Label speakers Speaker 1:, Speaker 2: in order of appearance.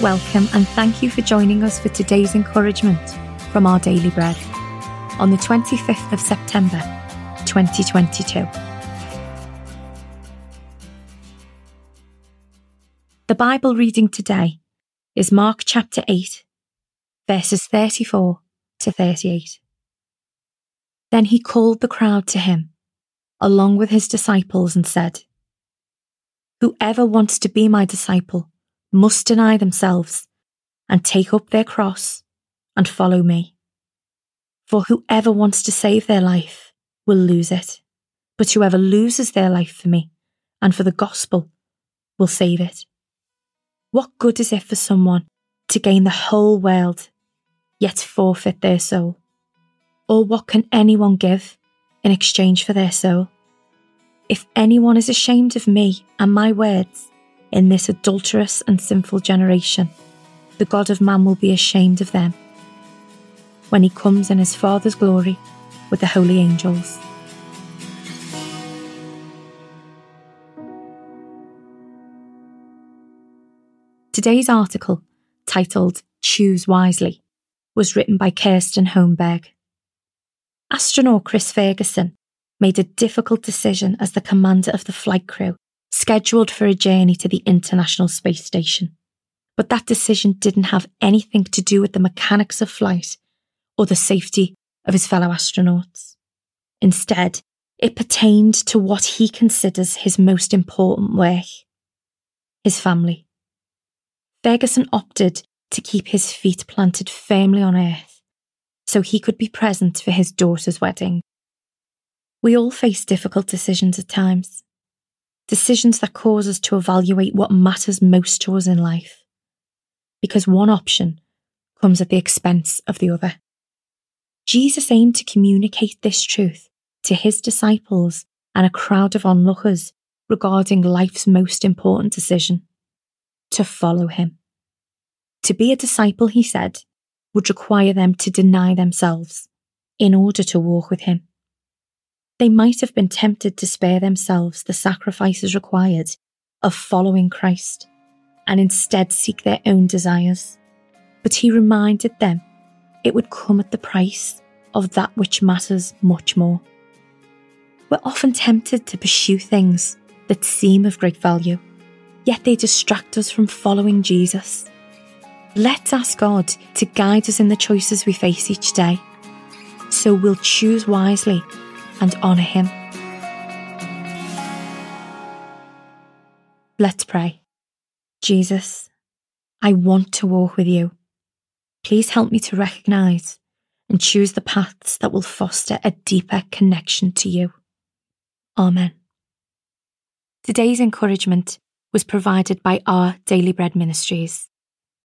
Speaker 1: welcome, and thank you for joining us for today's encouragement from our daily bread on the 25th of September 2022. The Bible reading today is Mark chapter 8, verses 34 to 38. Then he called the crowd to him, along with his disciples, and said, Whoever wants to be my disciple must deny themselves and take up their cross and follow me. For whoever wants to save their life will lose it, but whoever loses their life for me and for the gospel will save it. What good is it for someone to gain the whole world, yet forfeit their soul? Or what can anyone give in exchange for their soul? If anyone is ashamed of me and my words in this adulterous and sinful generation, the God of man will be ashamed of them when he comes in his Father's glory with the holy angels. Today's article, titled Choose Wisely, was written by Kirsten Holmberg. Astronaut Chris Ferguson made a difficult decision as the commander of the flight crew scheduled for a journey to the International Space Station. But that decision didn't have anything to do with the mechanics of flight or the safety of his fellow astronauts. Instead, it pertained to what he considers his most important work his family. Ferguson opted to keep his feet planted firmly on Earth so he could be present for his daughter's wedding. We all face difficult decisions at times, decisions that cause us to evaluate what matters most to us in life, because one option comes at the expense of the other. Jesus aimed to communicate this truth to his disciples and a crowd of onlookers regarding life's most important decision to follow him. To be a disciple, he said, would require them to deny themselves in order to walk with him. They might have been tempted to spare themselves the sacrifices required of following Christ and instead seek their own desires. But he reminded them it would come at the price of that which matters much more. We're often tempted to pursue things that seem of great value, yet they distract us from following Jesus Let's ask God to guide us in the choices we face each day so we'll choose wisely and honour Him. Let's pray. Jesus, I want to walk with you. Please help me to recognise and choose the paths that will foster a deeper connection to you. Amen. Today's encouragement was provided by our Daily Bread Ministries.